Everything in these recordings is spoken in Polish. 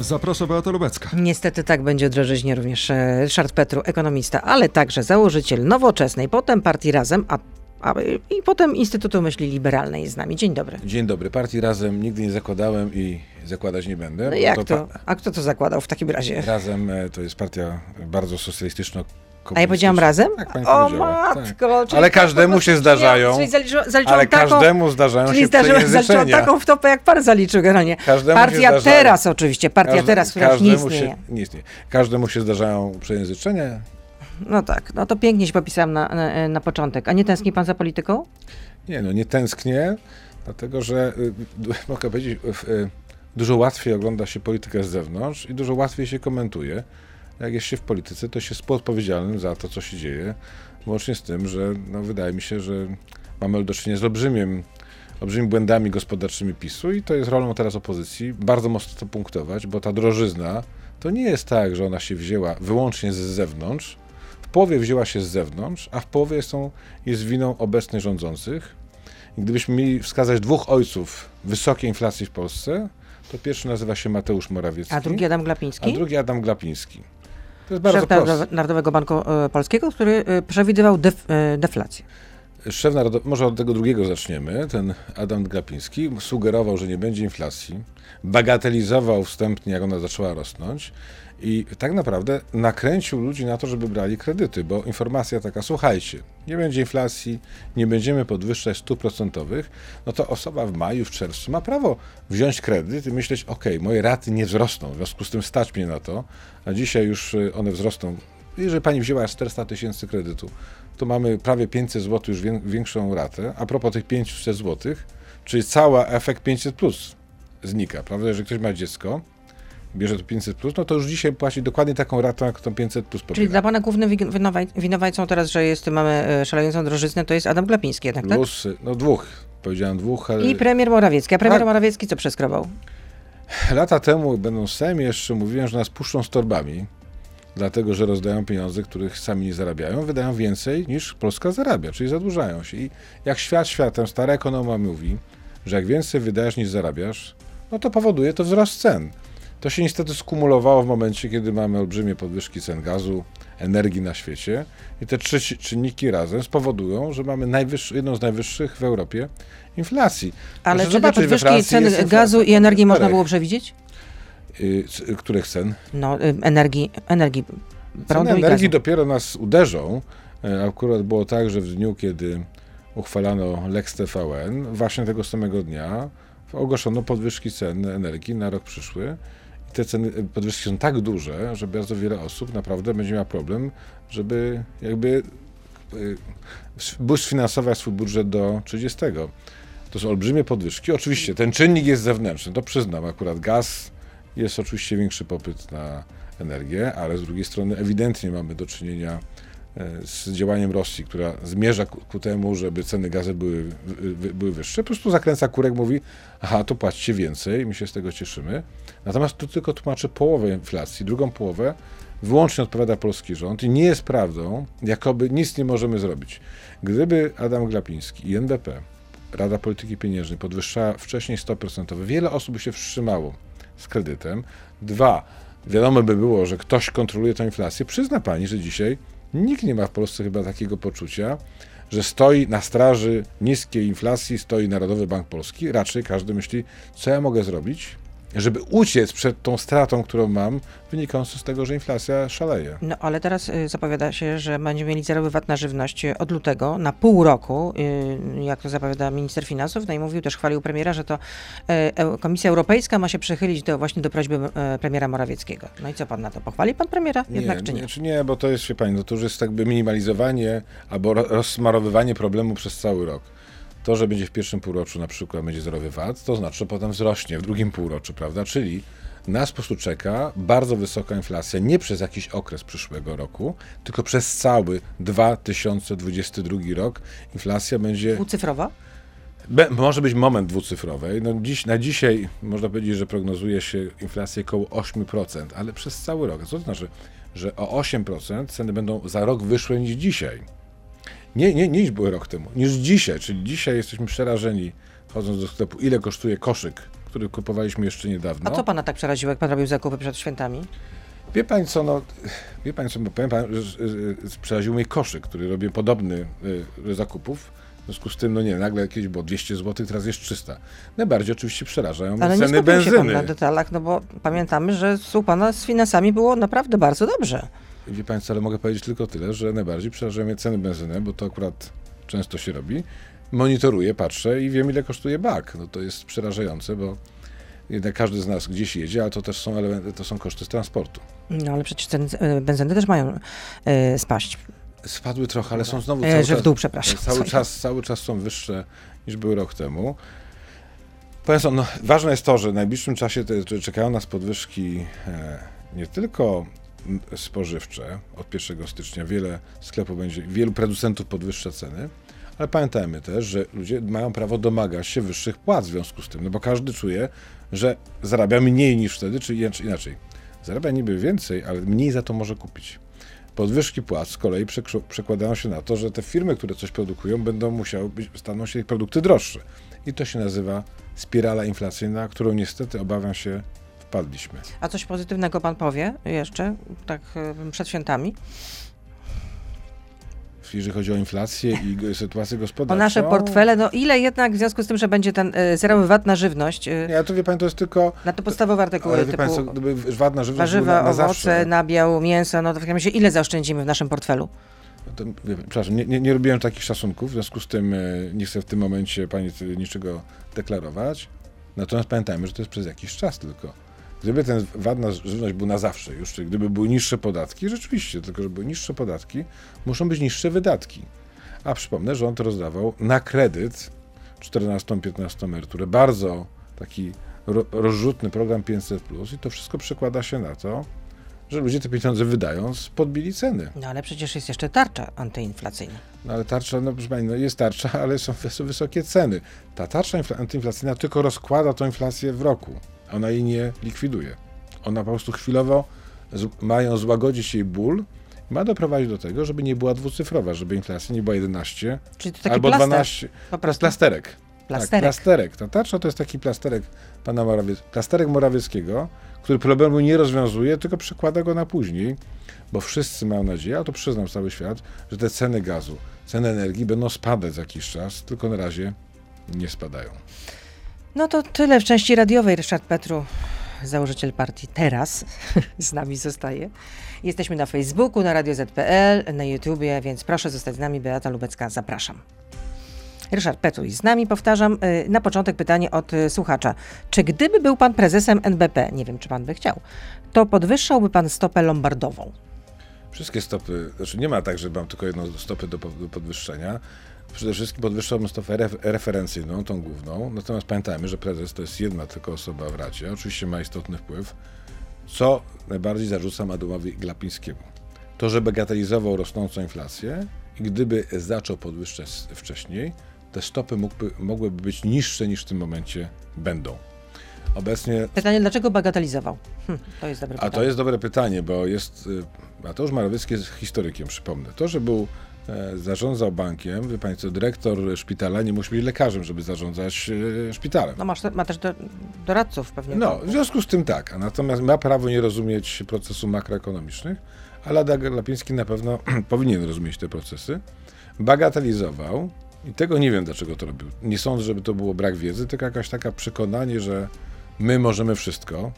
Zapraszam Beata Lubecka. Niestety tak będzie drożyźnie również e, Ryszard Petru, ekonomista, ale także założyciel nowoczesnej, potem partii Razem, a, i potem Instytutu Myśli Liberalnej jest z nami. Dzień dobry. Dzień dobry. Partii Razem nigdy nie zakładałem i zakładać nie będę. No jak to? pa- A kto to zakładał w takim razie? Razem e, to jest partia bardzo socjalistyczno A ja powiedziałam razem? Tak, pani o powiedziała. matko! Tak. Ale tak każdemu się zdarzają. Czyli zaliczyłam, zaliczyłam Ale taką, każdemu zdarzają czyli się zdarzyłam, zaliczyłam przejęzyczenia. taką wtopę, jak pan zaliczył generalnie. Każdemu się Partia zdarzają. teraz oczywiście, partia Każde- teraz, która już nie każdemu istnieje. Się, nie istnieje. Każdemu się zdarzają przejęzyczenia. No tak, no to pięknie się popisałam na, na, na początek. A nie tęskni pan za polityką? Nie no, nie tęsknię, dlatego że y, d- mogę powiedzieć, y, y, dużo łatwiej ogląda się politykę z zewnątrz i dużo łatwiej się komentuje. Jak jest się w polityce, to się współodpowiedzialnym za to, co się dzieje. Łącznie z tym, że no, wydaje mi się, że mamy do czynienia z olbrzymim, olbrzymimi błędami gospodarczymi PiSu i to jest rolą teraz opozycji bardzo mocno to punktować, bo ta drożyzna to nie jest tak, że ona się wzięła wyłącznie z zewnątrz. W połowie wzięła się z zewnątrz, a w połowie są, jest winą obecnych rządzących. I gdybyśmy mieli wskazać dwóch ojców wysokiej inflacji w Polsce, to pierwszy nazywa się Mateusz Morawiecki, A drugi Adam a Glapiński? drugi Adam Glapiński. To jest bardzo Szef proste. Narodowe- Narodowego Banku e, Polskiego, który e, przewidywał def, e, deflację. Szef narodowy, może od tego drugiego zaczniemy. Ten Adam Glapiński sugerował, że nie będzie inflacji, bagatelizował wstępnie, jak ona zaczęła rosnąć i tak naprawdę nakręcił ludzi na to, żeby brali kredyty, bo informacja taka, słuchajcie, nie będzie inflacji, nie będziemy podwyższać stóp procentowych, no to osoba w maju, w czerwcu ma prawo wziąć kredyt i myśleć, ok, moje raty nie wzrosną, w związku z tym stać mnie na to, a dzisiaj już y, one wzrosną. Jeżeli pani wzięła 400 tysięcy kredytu, to mamy prawie 500 zł już wię- większą ratę. A propos tych 500 zł, czyli cały efekt 500 plus znika, prawda? Jeżeli ktoś ma dziecko, bierze to 500 plus, no to już dzisiaj płaci dokładnie taką ratę, jak tą 500 plus Czyli pobiera. dla pana głównym winowaj- winowajcą teraz, że jest, mamy e, szalejącą drożyznę, to jest Adam Glapiński jednak, tak? Plus, no dwóch, powiedziałem dwóch, ale I premier Morawiecki. A premier Tak. Morawiecki co przeskrobał? lata temu, będąc w Sejmie, jeszcze mówiłem, że nas puszczą z torbami, dlatego, że rozdają pieniądze, których sami nie zarabiają, wydają więcej niż Polska zarabia, czyli zadłużają się. I jak świat światem, stara ekonoma mówi, że jak więcej wydajesz niż zarabiasz, no to powoduje to wzrost cen. To się niestety skumulowało w momencie, kiedy mamy olbrzymie podwyżki cen gazu, energii na świecie i te trzy czynniki razem spowodują, że mamy jedną z najwyższych w Europie inflacji. Ale Proszę czy te zobaczyć, podwyżki cen gazu i energii można było przewidzieć? Y, których cen? No, y, energii, energii prądu Ceny energii dopiero nas uderzą. E, Akurat było tak, że w dniu, kiedy uchwalano Lex TVN, właśnie tego samego dnia ogłoszono podwyżki cen energii na rok przyszły. I te ceny, e, podwyżki są tak duże, że bardzo wiele osób naprawdę będzie miała problem, żeby jakby e, sfinansować swój budżet do 30. To są olbrzymie podwyżki. Oczywiście ten czynnik jest zewnętrzny, to przyznam. Akurat gaz jest oczywiście większy popyt na energię, ale z drugiej strony ewidentnie mamy do czynienia e, z działaniem Rosji, która zmierza ku, temu, żeby ceny gazu były, były wyższe. Po prostu zakręca kurek, mówi, aha, to płacicie więcej, my się z tego cieszymy. Natomiast to tylko tłumaczy połowę inflacji, drugą połowę wyłącznie odpowiada polski rząd i nie jest prawdą, jakoby nic nie możemy zrobić. Gdyby Adam Glapiński i NBP, Rada Polityki Pieniężnej podwyższała wcześniej 100%, wiele osób by się wstrzymało z kredytem. Dwa, wiadomo by było, że ktoś kontroluje tę inflację. Przyzna pani, że dzisiaj nikt nie ma w Polsce chyba takiego poczucia, że stoi na straży niskiej inflacji, stoi Narodowy Bank Polski. Raczej każdy myśli, co ja mogę zrobić, żeby uciec przed tą stratą, którą mam, wynikającą z tego, że inflacja szaleje. No ale teraz y, zapowiada się, że będziemy mieli zerowy VAT na żywność y, od lutego na pół roku, y, jak to zapowiada minister finansów. No i mówił też, chwalił premiera, że to Komisja Europejska ma się przychylić do, właśnie do prośby premiera Morawieckiego. No i co pan na to? Pochwali pan premiera jednak, czy nie? Nie, czy nie, bo to jest, wie pani, no to już jest jakby minimalizowanie albo ro- rozsmarowywanie problemu przez cały rok. To, że będzie w pierwszym półroczu na przykład będzie zerowy VAT, to znaczy, że potem wzrośnie w drugim półroczu, prawda? Czyli nas po prostu czeka bardzo wysoka inflacja nie przez jakiś okres przyszłego roku, tylko przez cały 2022 rok. Inflacja będzie Dwucyfrowa? Be, może być moment dwucyfrowej. No dziś, na dzisiaj można powiedzieć, że prognozuje się inflację około 8%, ale przez cały rok. Co to znaczy? Że o 8% ceny będą za rok wyższe niż dzisiaj. Nie, nie, niż były rok temu, niż dzisiaj. Czyli dzisiaj jesteśmy przerażeni, chodząc do sklepu, ile kosztuje koszyk który kupowaliśmy jeszcze niedawno. A co pana tak przeraziło, jak pan robił zakupy przed świętami? Wie pan co, no, wie pan co, bo powiem pan, że, że, że przeraził mnie koszyk, który robię podobny y, zakupów. W związku z tym, no nie, nagle jakieś było 200 zł, teraz jest 300. Najbardziej oczywiście przerażają Ale nie ceny skupił się pan benzyny. na detalach, no bo pamiętamy, że u pana z finansami było naprawdę bardzo dobrze. Wie Państwo, ale mogę powiedzieć tylko tyle, że najbardziej przerażają mnie ceny benzyny, bo to akurat często się robi. Monitoruję, patrzę i wiem, ile kosztuje bak. No to jest przerażające, bo jednak każdy z nas gdzieś jedzie, a to też są, elementy, to są koszty z transportu. No ale przecież ceny e, benzyny też mają e, spaść. Spadły trochę, ale są znowu E, cały że w czas, dół, przepraszam. cały, Sorry. czas, cały czas są wyższe niż były rok temu. Co, no, ważne jest to, że w najbliższym czasie te, czekają nas podwyżki e, nie tylko spożywcze od 1 stycznia. Wiele sklepów będzie, wielu producentów podwyższa ceny, ale pamiętajmy też, że ludzie mają prawo domagać się wyższych płac w związku z tym, no bo każdy czuje, że zarabia mniej niż wtedy, czy inaczej. Zarabia niby więcej, ale mniej za to może kupić. Podwyżki płac z kolei przekładają się na to, że te firmy, które coś produkują, będą musiały być, staną się ich produkty droższe. I to się nazywa spirala inflacyjna, którą niestety obawiam się wpadliśmy. A coś pozytywnego pan powie jeszcze, tak e, przed świętami? Jeżeli chodzi o inflację i sytuację O gospodarczą. nasze portfele, no ile jednak w związku z tym, że będzie ten e, zerowy VAT na żywność, e, Nie, to wie pan, to jest tylko. na te podstawowe artykuły Ale typu gdyby VAT na żywność warzywa, na, na owoce, zawsze, nabiał, mięso, no to w takim razie ile zaoszczędzimy w naszym portfelu? To, wie, przepraszam, nie, nie, nie robiłem takich szacunków, w związku z tym nie chcę w tym momencie pani niczego deklarować. Natomiast pamiętajmy, że to jest przez jakiś czas tylko. Gdyby ten VAT na żywność był na zawsze już, czyli gdyby były niższe podatki, rzeczywiście, tylko że były niższe podatki, muszą być niższe wydatki. A przypomnę, że on to rozdawał na kredyt 14-15 emeryturę. Bardzo taki ro, rozrzutny program 500 i to wszystko przekłada się na to, że ludzie te pieniądze wydając podbili ceny. No ale przecież jest jeszcze tarcza antyinflacyjna. No ale tarcza, no proszę pani, no jest tarcza, ale są wys- wysokie ceny. Ta tarcza infla- antyinflacyjna tylko rozkłada tą inflację w roku. Ona jej nie likwiduje. Ona po prostu chwilowo mają złagodzić jej ból, ma doprowadzić do tego, żeby nie była dwucyfrowa, żeby inflacja nie była 11 Czyli to taki albo plaster, 12. po prostu. plasterek. Tak, Plasterek. plasterek. Ta tarcza to jest taki plasterek pana Morawiec, plasterek Morawieckiego, który problemu nie rozwiązuje, tylko przekłada go na później, bo wszyscy mają nadzieję, a to przyznam cały świat, że te ceny gazu, ceny energii będą spadać za jakiś czas, tylko na razie nie spadają. No to tyle w części radiowej. Ryszard Petru, założyciel partii Teraz, z nami zostaje. Jesteśmy na Facebooku, na Radio ZPL, na YouTubie, więc proszę zostać z nami. Beata Lubecka, zapraszam. Ryszard Petru jest z nami, powtarzam. y, Na początek pytanie od y, słuchacza. Czy gdyby był pan prezesem NBP, nie wiem czy pan by chciał, to podwyższałby pan stopę lombardową? Wszystkie stopy, znaczy nie ma tak, że mam tylko jedną stopę do, po- do podwyższenia. Przede wszystkim podwyższałbym stopę ref, referencyjną, tą główną. Natomiast pamiętajmy, że prezes to jest jedna tylko osoba w Radzie. Oczywiście ma istotny wpływ. Co najbardziej zarzucam Adamowi Glapińskiemu? To, że bagatelizował rosnącą inflację i gdyby zaczął podwyższać wcześniej, te stopy mógłby, mogłyby być niższe niż w tym momencie będą. Obecnie Pytanie, dlaczego bagatelizował? Hm, to jest dobre a pytanie. to jest dobre pytanie, bo jest. y, Mateusz Morawiecki jest historykiem, przypomnę. To, że był, zarządzał bankiem, wie Państwo, dyrektor szpitala nie musi być lekarzem, żeby zarządzać e, szpitalem. No masz, ma też do, doradców pewnie. No, w związku z tym tak. A natomiast ma prawo nie rozumieć procesu makroekonomicznych, ale Glapiński na pewno powinien rozumieć te procesy. Bagatelizował i tego nie wiem, dlaczego to robił. Nie sądzę, żeby to było brak wiedzy, tylko jakaś taka przekonanie, że my możemy wszystko.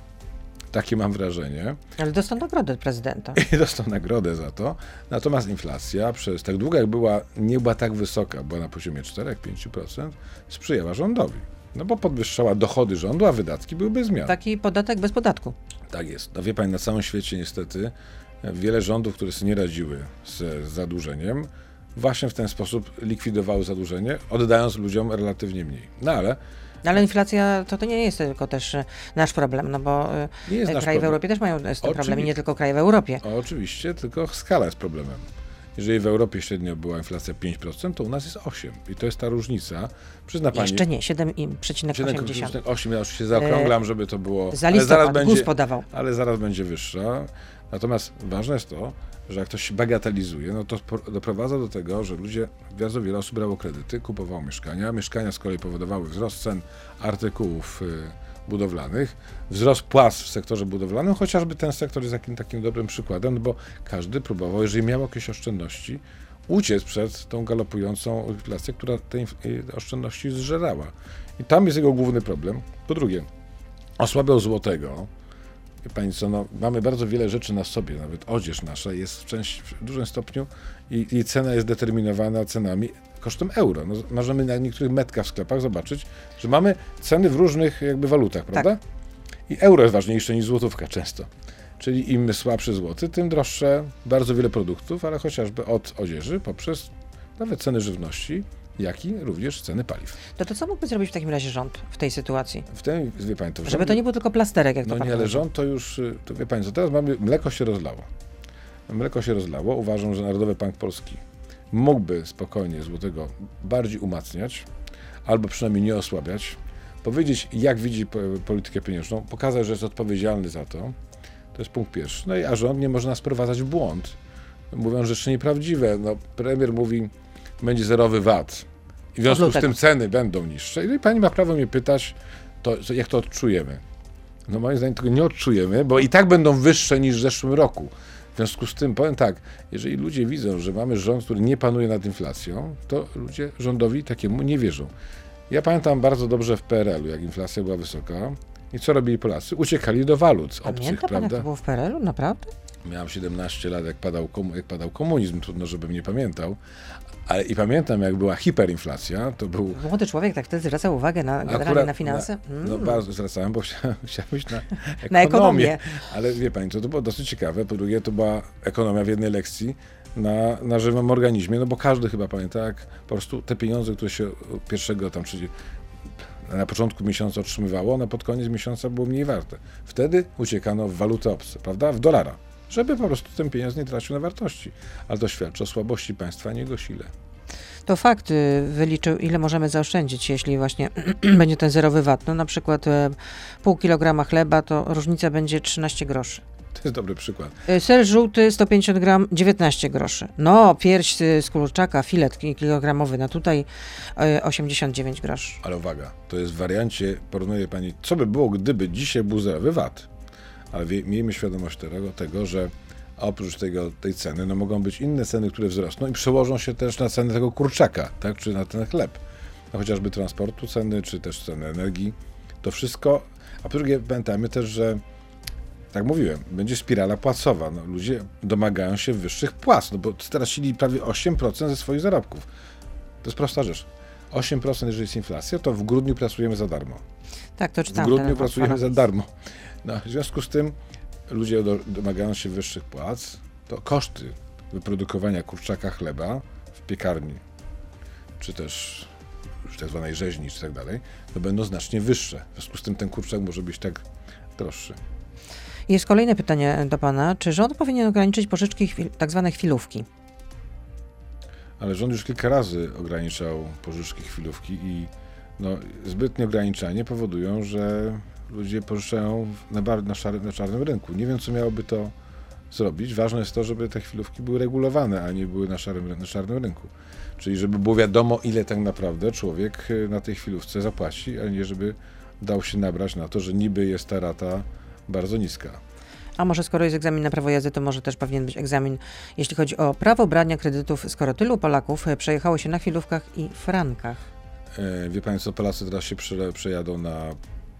Takie mam wrażenie. Ale dostał nagrodę od prezydenta. i dostał nagrodę za to. Natomiast inflacja przez tak długo jak była, nie była tak wysoka, była na poziomie 4-5%, sprzyjała rządowi. No bo podwyższała dochody rządu, a wydatki były bez zmian. Tak, Taki podatek bez podatku. jest. No wie pani, na całym świecie niestety e, wiele rządów, które sobie nie radziły z zadłużeniem, właśnie w ten sposób likwidowały zadłużenie, oddając ludziom relatywnie mniej. No ale Ale inflacja to, to nie jest tylko też e, nasz problem, no bo e, kraje w problem. Europie też mają z tym problem, i nie tylko kraje w Europie. Oczywiście, tylko skala jest problemem. Jeżeli w Europie średnio była inflacja 5%, to u nas jest 8%. I to jest ta różnica. Przyzna pani. Jeszcze nie, 7,80. 7,8, ja oczywiście zaokrąglam, żeby to było. E, Za ale listopad zaraz, będzie, podawał. ale zaraz będzie wyższa. Natomiast ważne jest to, że jak ktoś bagatelizuje, no to doprowadza do tego, że ludzie, bardzo wiele osób brało kredyty, kupowało mieszkania. Mieszkania z kolei powodowały wzrost cen artykułów y, budowlanych, wzrost płac w sektorze budowlanym, chociażby ten sektor jest takim, takim dobrym przykładem, bo każdy próbował, jeżeli miał jakieś oszczędności, uciec przed tą galopującą inflację, która te oszczędności zżerała. I tam jest jego główny problem. Po drugie, osłabiał złotego. Co, no, mamy bardzo wiele rzeczy na sobie, nawet odzież nasza jest w, części, w dużym stopniu i, i cena jest determinowana cenami kosztem euro. No, możemy na niektórych metkach w sklepach zobaczyć, że mamy ceny w różnych jakby walutach, Tak. prawda? I euro jest ważniejsze niż złotówka często. Czyli im słabszy złoty, tym droższe bardzo wiele produktów, ale chociażby od odzieży poprzez nawet ceny żywności, jak i również ceny paliw. To, to co mógłby zrobić w takim razie rząd w tej sytuacji? W tym, wie Pani, to w Żeby to nie był tylko plasterek, jak to No pan nie, ale rząd to już, y, to wie Pani co, teraz mamy, mleko się rozlało. Mleko się rozlało. Uważam, że Narodowy Bank Polski mógłby spokojnie złotego bardziej umacniać, albo przynajmniej nie osłabiać, powiedzieć, jak widzi po- politykę pieniężną, pokazać, że jest odpowiedzialny za to. To jest punkt pierwszy. No i a rząd nie może nas sprowadzać w błąd. Mówią rzeczy nieprawdziwe. No, premier mówi, będzie zerowy VAT. W związku z tym ceny będą niższe. No i pani ma prawo mnie pytać, to, jak to odczujemy. No moim zdaniem tego nie odczujemy, bo i tak będą wyższe niż w zeszłym roku. W związku z tym powiem tak, jeżeli ludzie widzą, że mamy rząd, który nie panuje nad inflacją, to ludzie rządowi takiemu nie wierzą. Ja pamiętam bardzo dobrze w PRL-u, jak inflacja była wysoka i co robili Polacy? Uciekali do walut obcych, Pamięta pan, jak prawda? to było w PRL-u? Naprawdę? Miałem 17 lat, jak padał, komu- jak padał komunizm, trudno, żebym nie pamiętał. Ale i pamiętam, jak była hiperinflacja, to był Młody człowiek tak wtedy zwracał uwagę na, generalnie na finanse? Na, Mm. no bardzo zwracałem, bo chciałem, chciałem iść na ekonomię. Na ekonomię. Ale wie pani, co to było dosyć ciekawe. Po drugie, to była ekonomia w jednej lekcji na, na żywym organizmie, no bo każdy chyba pamięta, jak po prostu te pieniądze, które się pierwszego tam, czyli na początku miesiąca otrzymywało, one pod koniec miesiąca były mniej warte. Wtedy uciekano w waluty obce, prawda? W dolara. Żeby po prostu ten pieniądz nie tracił na wartości. Ale to świadczy o słabości państwa, a nie jego sile. To fakt y, wyliczył, ile możemy zaoszczędzić, jeśli właśnie będzie ten zerowy VAT. No na przykład e, pół kilograma chleba, to różnica będzie 13 groszy. To jest dobry przykład. Y, Ser żółty 150 gram 19 groszy. No, pierś y, z kurczaka, filet ki- kilogramowy, no tutaj y, 89 groszy. Ale uwaga, to jest w wariancie, porównuje pani, co by było, gdyby dzisiaj był zerowy VAT. Ale miejmy świadomość tego, tego, że oprócz tego, tej ceny, no mogą być inne ceny, które wzrosną i przełożą się też na cenę tego kurczaka, tak, czy na ten chleb. No, chociażby transportu ceny, czy też ceny energii. To wszystko, a po drugie pamiętajmy też, że tak mówiłem, będzie spirala płacowa. No, ludzie domagają się wyższych płac, no bo stracili prawie 8% ze swoich zarobków. To jest prosta rzecz. 8% jeżeli jest inflacja, to w grudniu pracujemy za darmo. Tak, to W czytam. grudniu ten pracujemy za darmo. No, w związku z tym ludzie do, domagają się wyższych płac, to koszty wyprodukowania kurczaka chleba w piekarni, czy też już tak zwanej rzeźni, czy tak dalej, to będą znacznie wyższe. W związku z tym ten kurczak może być tak droższy. Jest kolejne pytanie do pana. Czy rząd powinien ograniczyć pożyczki, chwil, tak zwane chwilówki? Ale rząd już kilka razy ograniczał pożyczki chwilówki i no, zbytnie ograniczanie powodują, że ludzie pożyczają na, bar- na, na czarnym rynku. Nie wiem, co miałoby to zrobić. Ważne jest to, żeby te chwilówki były regulowane, a nie były na, szarym, na czarnym rynku. Czyli żeby było wiadomo, ile tak naprawdę człowiek y, na tej chwilówce zapłaci, a nie żeby dał się nabrać na to, że niby jest ta rata bardzo niska. A może skoro jest egzamin na prawo jazdy, to może też powinien być egzamin, jeśli chodzi o prawo brania kredytów, skoro tylu Polaków e, przejechało się na chwilówkach i frankach. E, Wie Państwo, Polacy teraz się prze, przejadą na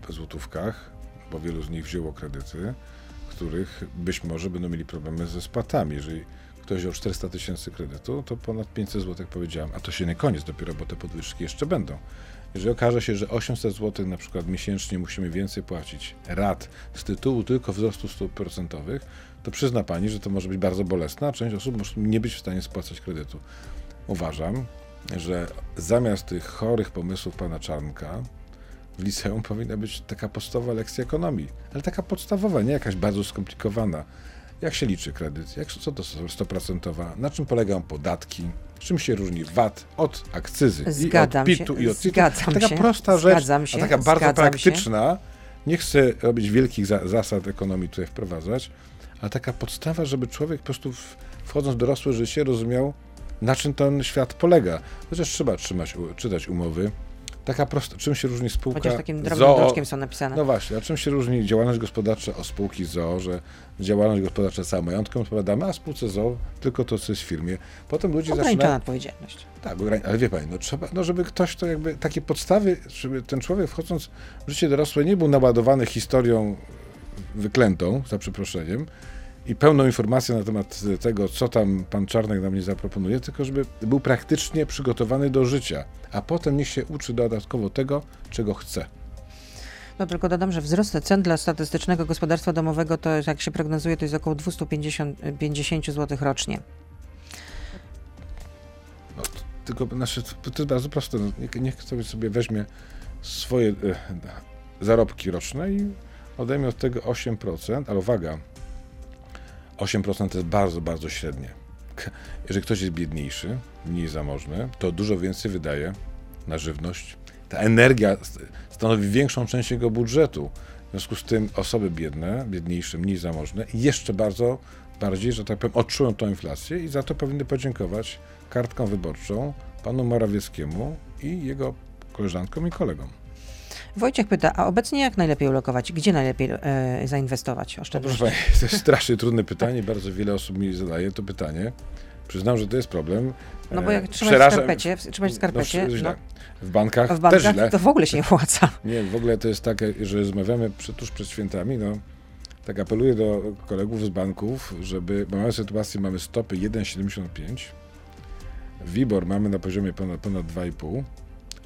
złotówkach, bo wielu z nich wzięło kredyty, których być może będą mieli problemy ze spłatami. Jeżeli ktoś wziął 400 tysięcy kredytu, to ponad 500 zł powiedziałem, a to się nie koniec dopiero, bo te podwyżki jeszcze będą. Jeżeli okaże się, że 800 zł na przykład miesięcznie musimy więcej płacić rat z tytułu tylko wzrostu stóp procentowych, to przyzna Pani, że to może być bardzo bolesne, a część osób może nie być w stanie spłacać kredytu. Uważam, że zamiast tych chorych pomysłów pana Czarnka w liceum powinna być taka podstawowa lekcja ekonomii, ale taka podstawowa, nie jakaś bardzo skomplikowana. Jak się liczy kredyt? Jak, co to są 100%? Na czym polegają podatki? Czym się różni VAT od akcyzy Zgadzam i od się, PIT-u i od CIT-u? zgadzam Taka się, prosta rzecz, zgadzam się, a taka bardzo zgadzam się. praktyczna. Nie chcę robić wielkich za zasad ekonomii tutaj wprowadzać, ale taka podstawa, żeby człowiek po prostu w, wchodząc w dorosłe życie rozumiał, na czym ten świat polega. Chociaż trzeba trzymać, czytać umowy, taka prosta, czym się różni spółka Chociaż takim drobnym ZOO, druczkiem są napisane. no właśnie, a czym się różni działalność gospodarcza od spółki ZOO, że działalność gospodarcza całym majątkiem odpowiadamy, a spółce ZOO tylko to, co jest w firmie. Potem ludzie Ograniczona zaczynają... odpowiedzialność. Tak, ale wie pani, no trzeba, no żeby ktoś to jakby, takie podstawy, żeby ten człowiek wchodząc w życie dorosłe nie był naładowany historią wyklętą, za przeproszeniem, i pełną informacją na temat tego, co tam pan Czarnek nam nie zaproponuje, tylko żeby był praktycznie przygotowany do życia, a potem niech się uczy dodatkowo tego, czego chce. No tylko dodam, że wzrost cen dla statystycznego gospodarstwa domowego to jak się prognozuje, to jest około 250 50 zł rocznie. No, tylko znaczy, to bardzo proste. No, niech, niech sobie, sobie weźmie swoje e, zarobki roczne i odejmie od tego 8%, ale uwaga, 8% to jest bardzo, bardzo średnie. Jeżeli ktoś jest biedniejszy, mniej zamożny, to dużo więcej wydaje na żywność. Ta energia st- stanowi większą część jego budżetu. W związku z tym osoby biedne, biedniejsze, mniej zamożne, jeszcze bardzo bardziej, że tak powiem, odczują tą inflację i za to powinny podziękować kartką wyborczą panu Morawieckiemu i jego koleżankom i kolegom. Wojciech pyta, a obecnie jak najlepiej ulokować? Gdzie najlepiej e, zainwestować Proszę oszczędności? Pani, to jest strasznie trudne pytanie, bardzo wiele osób mi zadaje to pytanie. Przyznam, że to jest problem. No bo E, jak trzymać w przeraża- skarpecie, w- trzymać w skarpecie, no, no, W bankach, w też bankach źle. to w ogóle się nie opłaca. Nie, w ogóle to jest tak, że rozmawiamy tuż przed świętami, no tak apeluję do kolegów z banków, żeby, bo mamy sytuację, mamy stopy 1,75, WIBOR mamy na poziomie ponad, ponad 2,5,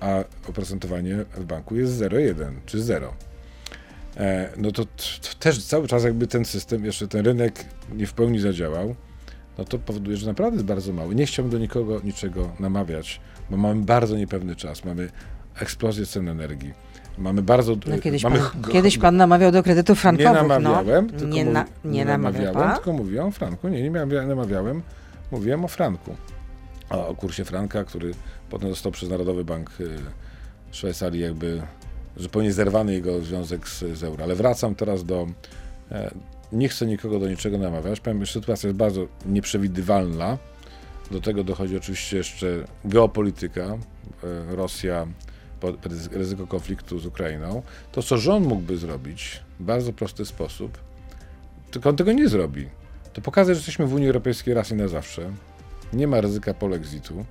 a oprocentowanie w banku jest 0,1 czy 0. E, no to, też cały czas jakby ten system, jeszcze ten rynek nie w pełni zadziałał, no to powoduje, że naprawdę jest bardzo mały. Nie chciałbym do nikogo niczego namawiać, bo mamy bardzo niepewny czas, mamy eksplozję cen energii, mamy bardzo... No, kiedyś, mamy pan, kiedyś pan namawiał do kredytów frankowych. nie namawiałem, no. tylko nie, na, nie namawiał pan? tylko mówiłem o franku. Nie, nie namawiałem, mówiłem o franku. O, kursie franka, który potem został przez Narodowy Bank y, Szwajcarii jakby zupełnie zerwany jego związek z, z euro. Ale wracam teraz do... E, nie chcę nikogo do niczego namawiać. Powiem, że sytuacja jest bardzo nieprzewidywalna. Do tego dochodzi oczywiście jeszcze geopolityka, e, Rosja, ryzyko konfliktu z Ukrainą. To, co rząd mógłby zrobić w bardzo prosty sposób, tylko on tego nie zrobi. To pokazać, że jesteśmy w Unii Europejskiej raz i na zawsze. Nie ma ryzyka polexitu,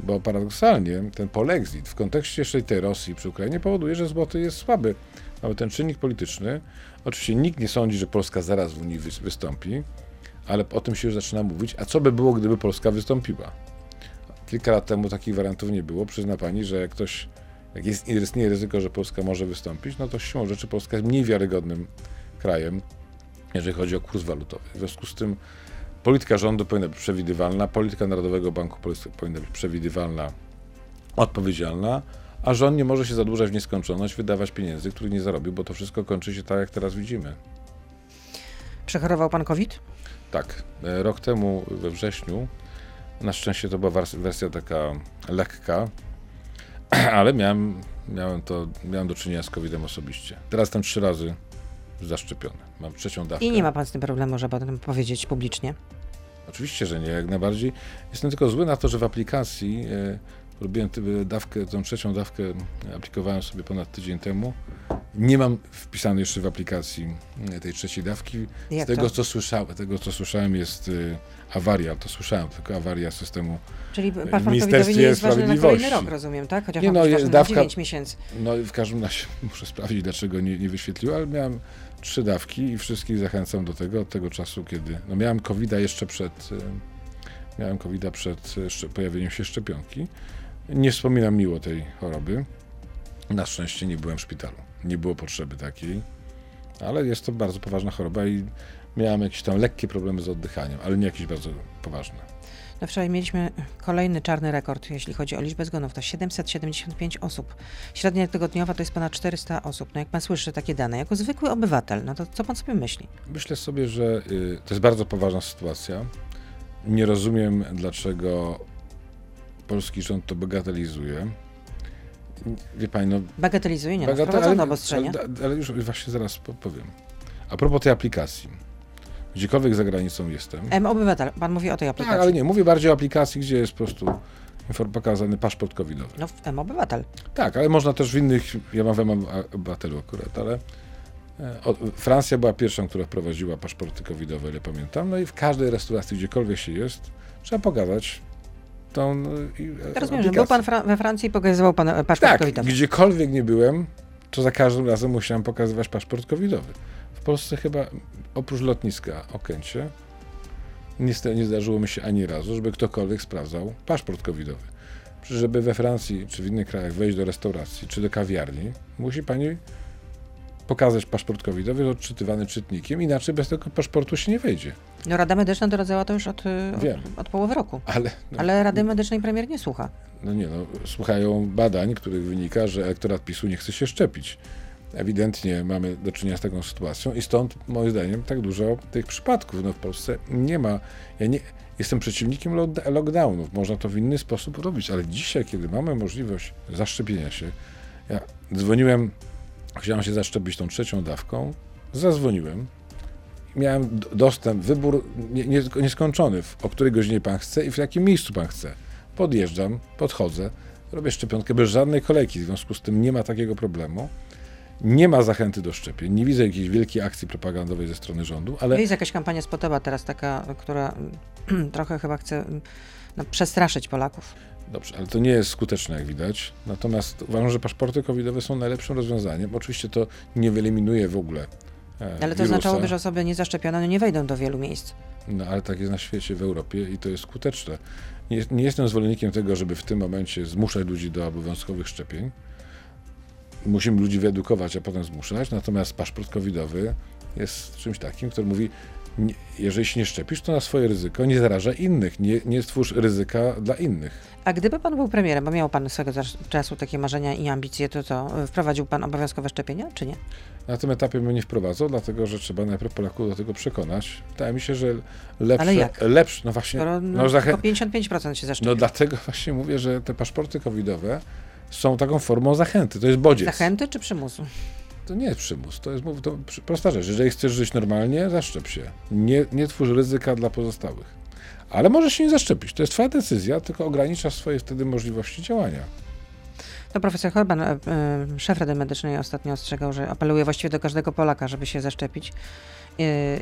bo paradoksalnie ten polexit w kontekście jeszcze tej Rosji przy Ukrainie powoduje, że złoty jest słaby. Mamy ten czynnik polityczny. Oczywiście nikt nie sądzi, że Polska zaraz w Unii wys- wystąpi, ale o tym się już zaczyna mówić. A co by było, gdyby Polska wystąpiła? Kilka lat temu takich wariantów nie było. Przyzna pani, że jak ktoś, jak jest, istnieje ryzyko, że Polska może wystąpić, no to siłą rzeczy Polska jest mniej wiarygodnym krajem, jeżeli chodzi o kurs walutowy. W związku z tym polityka rządu powinna być przewidywalna, polityka Narodowego Banku Polskiego powinna być przewidywalna, odpowiedzialna, a rząd nie może się zadłużać w nieskończoność, wydawać pieniędzy, których nie zarobił, bo to wszystko kończy się tak, jak teraz widzimy. Przechorował pan COVID? Tak, e, rok temu we wrześniu, na szczęście to była wers- wersja taka lekka, ale miałem, miałem, to, miałem do czynienia z COVID-em osobiście. Teraz jestem trzy razy zaszczepiony. Mam trzecią dawkę. I nie ma pan z tym problemu, żeby o tym powiedzieć publicznie. Oczywiście, że nie, jak najbardziej. Jestem tylko zły na to, że w aplikacji e, robiłem tę dawkę, tą trzecią dawkę aplikowałem sobie ponad tydzień temu. Nie mam wpisanej jeszcze w aplikacji e, tej trzeciej dawki. Z tego, co słyszałem, tego, co słyszałem jest e, awaria, to słyszałem, tylko awaria systemu. Czyli paszport Ministerstwie covidowy nie jest ważny na kolejny rok, rozumiem, tak? Chociaż Nie, no, jest ważny dawka- na 9 miesięcy. No i w każdym razie muszę sprawdzić, dlaczego nie, nie wyświetliło, ale miałem trzy dawki i wszystkich zachęcam do tego, od tego czasu, kiedy, no miałem covid jeszcze przed, e, miałem covid przed e, pojawieniem się szczepionki. Nie wspominam miło tej choroby. Na szczęście nie byłem w szpitalu. Nie było potrzeby takiej, ale jest to bardzo poważna choroba i miałem jakieś tam lekkie problemy z oddychaniem, ale nie jakieś bardzo poważne. No wczoraj mieliśmy kolejny czarny rekord, jeśli chodzi o liczbę zgonów. To 775 osób. Średnia tygodniowa to jest ponad 400 osób. No jak pan słyszy takie dane, jako zwykły obywatel, no to co pan sobie myśli? Myślę sobie, że y, to jest bardzo poważna sytuacja. Nie rozumiem, dlaczego polski rząd to bagatelizuje. Wie pani, no. Bagatelizuje, nie no, bagatel- wprowadzono obostrzenia. ale, ale już właśnie zaraz po- powiem. A propos tej aplikacji. Gdziekolwiek za granicą jestem. M-Obywatel, pan mówi o tej aplikacji. Tak, ale nie, mówię bardziej o aplikacji, gdzie jest po prostu pokazany paszport covidowy. No, w M-Obywatel. Tak, ale można też w innych, ja mam w obywatelu akurat, ale e, o, Francja była pierwszą, która wprowadziła paszporty covidowe, ile pamiętam, no i w każdej restauracji, gdziekolwiek się jest, trzeba pokazać tą e, i- e, Rozumiem, że był pan Fra- we Francji i pokazywał pan paszport Tak, covidowy. gdziekolwiek nie byłem, to za każdym razem musiałem pokazywać paszport covidowy. W Polsce chyba oprócz lotniska Okęcie niestety nie zdarzyło mi się ani razu, żeby ktokolwiek sprawdzał paszport covidowy. Przecież żeby we Francji czy w innych krajach wejść do restauracji czy do kawiarni, musi pani pokazać paszport covidowy odczytywany czytnikiem, inaczej bez tego paszportu się nie wejdzie. No, Rada Medyczna doradzała to już od, Wiem. od, od połowy roku. Ale, no, Ale Rady Medycznej premier nie słucha. No nie, no, słuchają badań, których wynika, że elektorat PiSu nie chce się szczepić. Ewidentnie mamy do czynienia z taką sytuacją i stąd moim zdaniem tak dużo tych przypadków. No w Polsce nie ma, ja nie, jestem przeciwnikiem lockdownów, można to w inny sposób robić, ale dzisiaj, kiedy mamy możliwość zaszczepienia się, ja dzwoniłem, chciałem się zaszczepić tą trzecią dawką, zadzwoniłem, miałem dostęp, wybór nie, nie, nieskończony, o której godzinie pan chce i w jakim miejscu pan chce. Podjeżdżam, podchodzę, robię szczepionkę bez żadnej kolejki, w związku z tym nie ma takiego problemu. Nie ma zachęty do szczepień, nie widzę jakiejś wielkiej akcji propagandowej ze strony rządu, ale Jest jakaś kampania spotowa teraz taka, która trochę chyba chce no, przestraszyć Polaków. dobrze, ale to nie jest skuteczne, jak widać. Natomiast uważam, że paszporty covidowe są najlepszym rozwiązaniem. Oczywiście to nie wyeliminuje w ogóle. e, Ale to oznaczałoby, że osoby niezaszczepione no, nie wejdą do wielu miejsc. No ale tak jest na świecie, w Europie i to jest skuteczne. Nie, nie jestem zwolennikiem tego, żeby w tym momencie zmuszać ludzi do obowiązkowych szczepień. Musimy ludzi wyedukować, a potem zmuszać. Natomiast paszport covidowy jest czymś takim, który mówi, nie, jeżeli się nie szczepisz, to na swoje ryzyko nie zaraża innych, nie, nie stwórz ryzyka dla innych. A gdyby pan był premierem, bo miał pan swego czas- czasu takie marzenia i ambicje, to co, wprowadził pan obowiązkowe szczepienia, czy nie? Na tym etapie bym nie wprowadzał, dlatego że trzeba najpierw Polaków do tego przekonać. Wydaje mi się, że lepsze, Ale jak? lepsze, no właśnie, Skoro no, no, zachę- tylko 55% się zaszczepiło. No dlatego właśnie mówię, że te paszporty covidowe są taką formą zachęty. To jest bodziec. Zachęty czy przymusu? To nie jest przymus. To jest to prosta rzecz. Jeżeli chcesz żyć normalnie, zaszczep się. Nie, nie twórz ryzyka dla pozostałych. Ale możesz się nie zaszczepić. To jest twoja decyzja, tylko ograniczasz swoje wtedy możliwości działania. To profesor Horban, e, e, szef Rady Medycznej ostatnio ostrzegał, że apeluje właściwie do każdego Polaka, żeby się zaszczepić.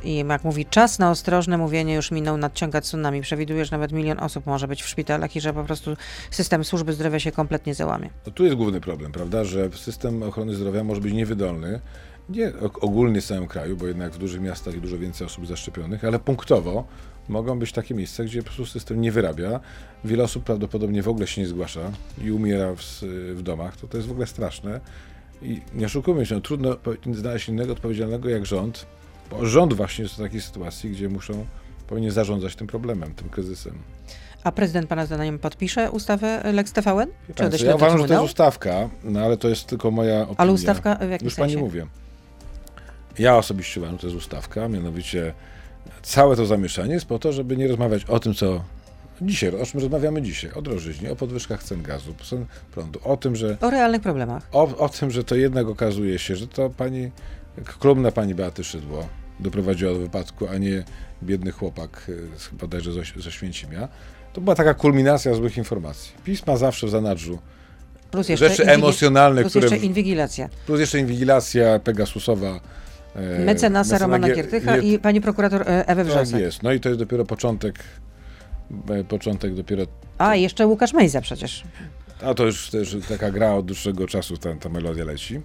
I jak mówi, czas na ostrożne mówienie już minął, nadciąga tsunami. Przewiduje, że nawet milion osób może być w szpitalach i że po prostu system służby zdrowia się kompletnie załamie. No tu jest główny problem, prawda, że system ochrony zdrowia może być niewydolny. Nie ogólnie w całym kraju, bo jednak w dużych miastach jest dużo więcej osób zaszczepionych, ale punktowo mogą być takie miejsca, gdzie po prostu system nie wyrabia. Wiele osób prawdopodobnie w ogóle się nie zgłasza i umiera w, w domach. To, to jest w ogóle straszne. I nie oszukujmy się, no, trudno znaleźć innego odpowiedzialnego jak rząd, bo rząd właśnie jest w takiej sytuacji, gdzie muszą, powinien zarządzać tym problemem, tym kryzysem. A prezydent pana zdaniem podpisze ustawę Lex TVN? Czy odeśle ja uważam, że to jest ustawka, no ale to jest tylko moja opinia. Ale ustawka w jakim Już sensie? pani mówię. Ja osobiście uważam, że to jest ustawka, mianowicie całe to zamieszanie jest po to, żeby nie rozmawiać o tym, co dzisiaj, o czym rozmawiamy dzisiaj, o drożyźnie, o podwyżkach cen gazu, cen prądu, o tym, że O realnych problemach. o, o tym, że to jednak okazuje się, że to pani, klubna pani Beaty Szydło doprowadziła do wypadku, a nie biedny chłopak, y, bodajże ze, Święcimia. To była taka kulminacja złych informacji. PiS ma zawsze w zanadrzu Plus jeszcze, rzeczy emocjonalne, plus które... jeszcze inwigilacja. Plus jeszcze inwigilacja pegasusowa. e, Mecenasa Romana Gier- Giertycha Gier- i pani prokurator e, Ewy Tak Wrzosek. jest. No i to jest dopiero początek, e, początek dopiero, A, jeszcze Łukasz Mejza przecież. a to już też taka gra od dłuższego czasu, ta, ta melodia leci.